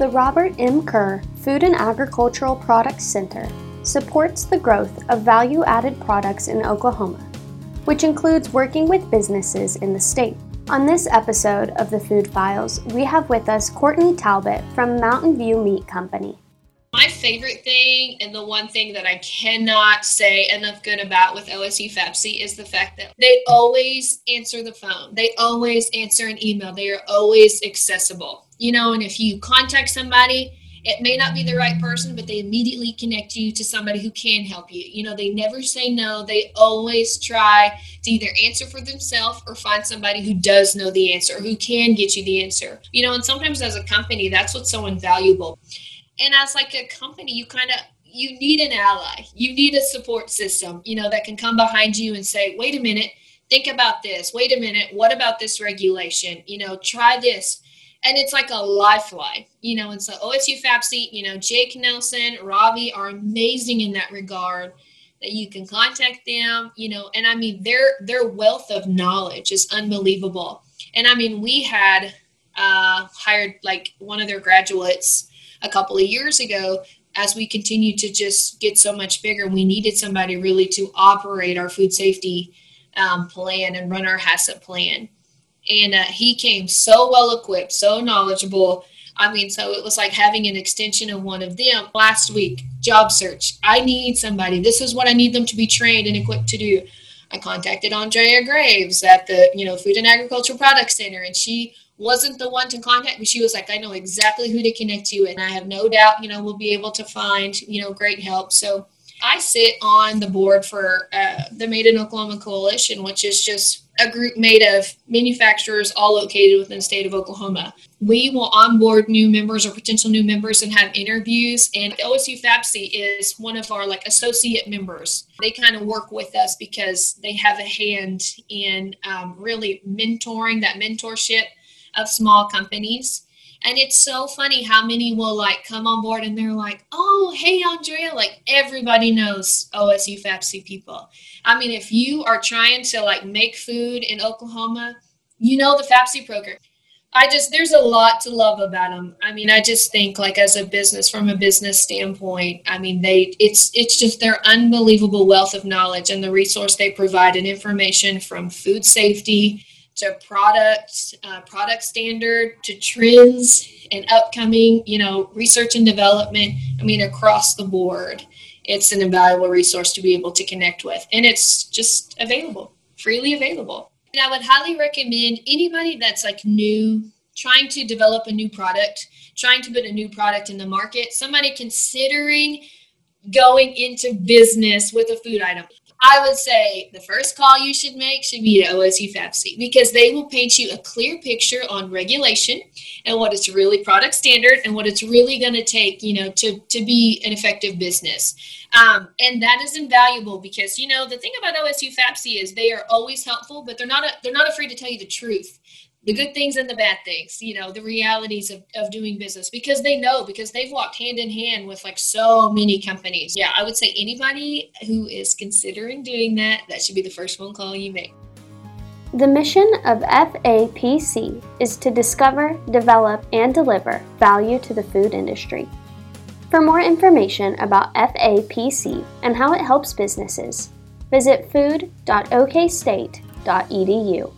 The Robert M. Kerr Food and Agricultural Products Center supports the growth of value added products in Oklahoma, which includes working with businesses in the state. On this episode of the Food Files, we have with us Courtney Talbot from Mountain View Meat Company. My favorite thing, and the one thing that I cannot say enough good about with OSU FAPC, is the fact that they always answer the phone. They always answer an email. They are always accessible. You know, and if you contact somebody, it may not be the right person, but they immediately connect you to somebody who can help you. You know, they never say no. They always try to either answer for themselves or find somebody who does know the answer, who can get you the answer. You know, and sometimes as a company, that's what's so invaluable. And as like a company, you kind of you need an ally. You need a support system, you know, that can come behind you and say, "Wait a minute, think about this. Wait a minute, what about this regulation? You know, try this." And it's like a lifeline, you know. And so OSU FAPC, you know, Jake Nelson, Ravi are amazing in that regard. That you can contact them, you know, and I mean their their wealth of knowledge is unbelievable. And I mean, we had uh, hired like one of their graduates a couple of years ago as we continue to just get so much bigger. We needed somebody really to operate our food safety um, plan and run our HACCP plan and uh, he came so well equipped, so knowledgeable. I mean, so it was like having an extension of one of them. Last week, job search. I need somebody. This is what I need them to be trained and equipped to do. I contacted Andrea Graves at the you know Food and Agricultural Products Center, and she wasn't the one to contact me. She was like, I know exactly who to connect you, and I have no doubt you know we'll be able to find you know great help. So I sit on the board for uh, the Made in Oklahoma Coalition, which is just a group made of manufacturers all located within the state of Oklahoma. We will onboard new members or potential new members and have interviews. And the OSU FAPC is one of our like associate members. They kind of work with us because they have a hand in um, really mentoring that mentorship of small companies. And it's so funny how many will like come on board and they're like, oh, hey, Andrea, like everybody knows OSU FAPC people. I mean, if you are trying to like make food in Oklahoma, you know the FAPC program. I just there's a lot to love about them. I mean, I just think like as a business from a business standpoint, I mean, they it's it's just their unbelievable wealth of knowledge and the resource they provide and information from food safety to product uh, product standard to trends and upcoming you know research and development i mean across the board it's an invaluable resource to be able to connect with. And it's just available freely available. And i would highly recommend anybody that's like new trying to develop a new product trying to put a new product in the market somebody considering going into business with a food item I would say the first call you should make should be to OSU FAPC because they will paint you a clear picture on regulation and what it's really product standard and what it's really going to take, you know, to, to be an effective business. Um, and that is invaluable because, you know, the thing about OSU FAPC is they are always helpful, but they're not, a, they're not afraid to tell you the truth the good things and the bad things you know the realities of, of doing business because they know because they've walked hand in hand with like so many companies yeah i would say anybody who is considering doing that that should be the first phone call you make the mission of FAPC is to discover, develop, and deliver value to the food industry. For more information about FAPC and how it helps businesses, visit food.okstate.edu.